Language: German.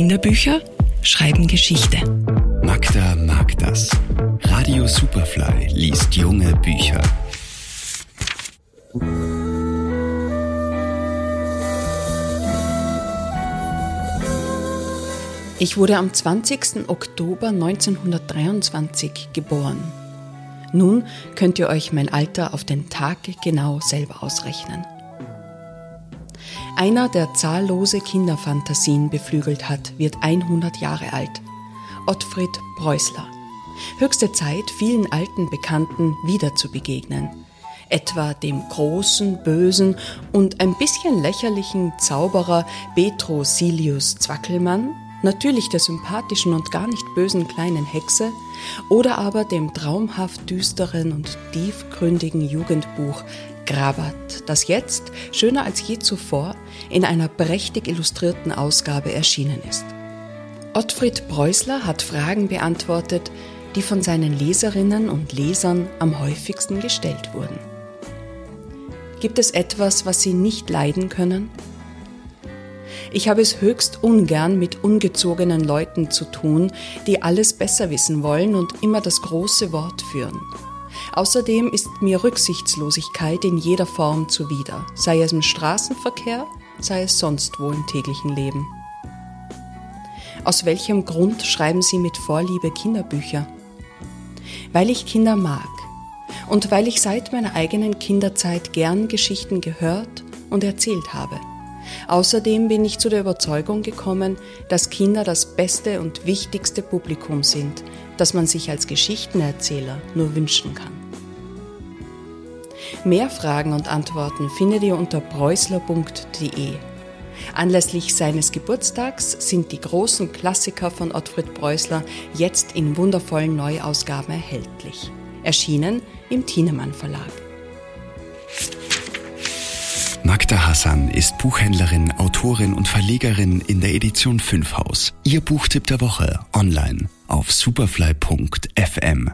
Kinderbücher schreiben Geschichte. Magda mag das. Radio Superfly liest junge Bücher. Ich wurde am 20. Oktober 1923 geboren. Nun könnt ihr euch mein Alter auf den Tag genau selber ausrechnen. Einer, der zahllose Kinderfantasien beflügelt hat, wird 100 Jahre alt. Ottfried Preußler. Höchste Zeit, vielen alten Bekannten wieder zu begegnen. Etwa dem großen, bösen und ein bisschen lächerlichen Zauberer Petro Silius Zwackelmann, natürlich der sympathischen und gar nicht bösen kleinen Hexe, oder aber dem traumhaft düsteren und tiefgründigen Jugendbuch Grabat, das jetzt, schöner als je zuvor, in einer prächtig illustrierten Ausgabe erschienen ist. Ottfried Preußler hat Fragen beantwortet, die von seinen Leserinnen und Lesern am häufigsten gestellt wurden. Gibt es etwas, was Sie nicht leiden können? Ich habe es höchst ungern mit ungezogenen Leuten zu tun, die alles besser wissen wollen und immer das große Wort führen. Außerdem ist mir Rücksichtslosigkeit in jeder Form zuwider, sei es im Straßenverkehr, sei es sonst wo im täglichen Leben. Aus welchem Grund schreiben Sie mit Vorliebe Kinderbücher? Weil ich Kinder mag und weil ich seit meiner eigenen Kinderzeit gern Geschichten gehört und erzählt habe. Außerdem bin ich zu der Überzeugung gekommen, dass Kinder das beste und wichtigste Publikum sind, das man sich als Geschichtenerzähler nur wünschen kann. Mehr Fragen und Antworten findet ihr unter preußler.de. Anlässlich seines Geburtstags sind die großen Klassiker von Ottfried Preußler jetzt in wundervollen Neuausgaben erhältlich. Erschienen im Thienemann Verlag. Magda Hassan ist Buchhändlerin, Autorin und Verlegerin in der Edition 5 Haus. Ihr Buchtipp der Woche online auf superfly.fm.